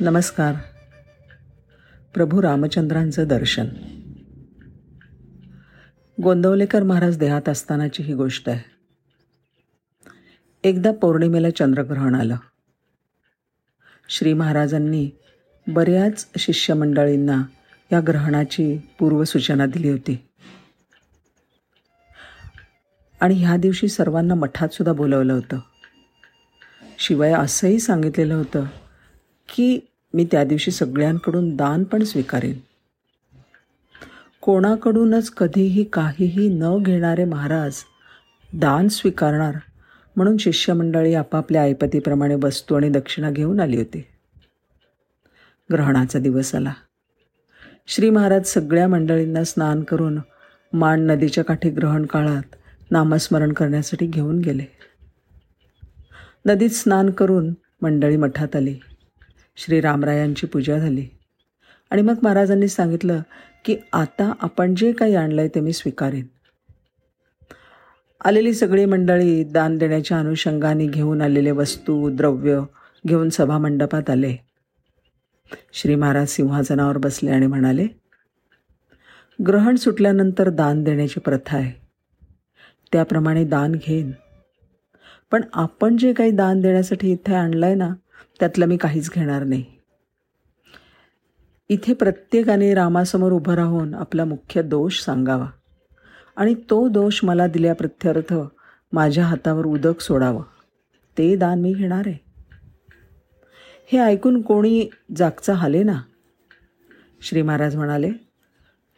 नमस्कार. प्रभू रामचंद्रांचं दर्शन. गोंदवलेकर महाराज देहात असतानाची ही गोष्ट आहे. एकदा पौर्णिमेला चंद्रग्रहण आलं. श्री महाराजांनी बऱ्याच शिष्यमंडळींना या ग्रहणाची पूर्वसूचना दिली होती. आणि ह्या दिवशी सर्वांना मठात सुद्धा बोलवलं होतं. शिवाय असंही सांगितलेलं होतं की मी त्या दिवशी सगळ्यांकडून दान पण स्वीकारेन. कोणाकडूनच कधीही काहीही न घेणारे महाराज दान स्वीकारणार म्हणून शिष्यमंडळी आपापल्या ऐपतीप्रमाणे वस्तू आणि दक्षिणा घेऊन आली होती. ग्रहणाचा दिवस आला. श्री महाराज सगळ्या मंडळींना स्नान करून मान नदीच्या काठी ग्रहण काळात नामस्मरण करण्यासाठी घेऊन गेले. नदीत स्नान करून मंडळी मठात आली. श्री रामरायांची पूजा झाली. आणि मग महाराजांनी सांगितलं की आता आपण जे काही आणलं आहे ते मी स्वीकारेन. आलेली सगळी मंडळी दान देण्याच्या अनुषंगाने घेऊन आलेले वस्तू द्रव्य घेऊन सभामंडपात आले. श्री महाराज सिंहासनावर बसले आणि म्हणाले ग्रहण सुटल्यानंतर दान देण्याची प्रथा आहे. त्याप्रमाणे दान घेईन. पण आपण जे काही दान देण्यासाठी इथे आणलं आहे ना त्यातलं मी काहीच घेणार नाही. इथे प्रत्येकाने रामासमोर उभं राहून आपला मुख्य दोष सांगावा. आणि तो दोष मला दिल्या प्रत्यर्थ माझ्या हातावर उदक सोडावं. ते दान मी घेणार आहे. हे ऐकून कोणी जागचा हाले ना? श्री महाराज म्हणाले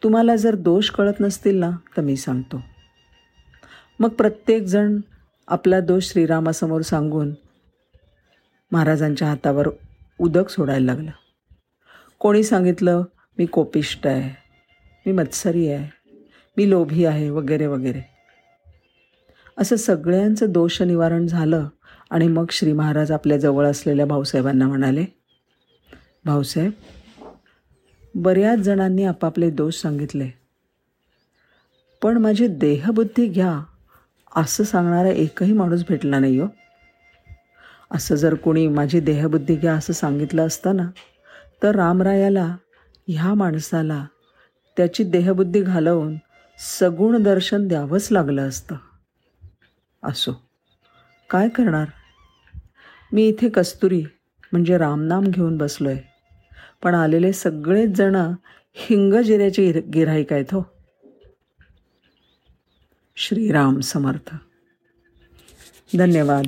तुम्हाला जर दोष कळत नसतील ना तर मी सांगतो. मग प्रत्येकजण आपला दोष श्रीरामासमोर सांगून महाराजांच्या हातावर उदक सोडायला लागलं. कोणी सांगितलं मी कोपिष्ट आहे. मी मत्सरी आहे. मी लोभी आहे वगैरे वगैरे. असं सगळ्यांचं दोष निवारण झालं आणि मग श्री महाराज आपल्या जवळ असलेल्या भाऊसाहेबांना म्हणाले भाऊसाहेब बऱ्याच जणांनी आपापले दोष सांगितले. पण माझी देहबुद्धी घ्या. असं सांगणारा एकही माणूस भेटला नाही हो. असं जर कोणी माझी देहबुद्धी घ्या असं सांगितलं असतं ना तर रामरायाला ह्या माणसाला त्याची देहबुद्धी घालवून सगुण दर्शन द्यावंच लागलं असतं. असो काय करणार? मी इथे कस्तुरी म्हणजे रामनाम घेऊन बसलो आहे पण आलेले सगळेच जण हिंगजिऱ्याचे गिराईक आहेत हो. श्रीराम समर्थ. धन्यवाद.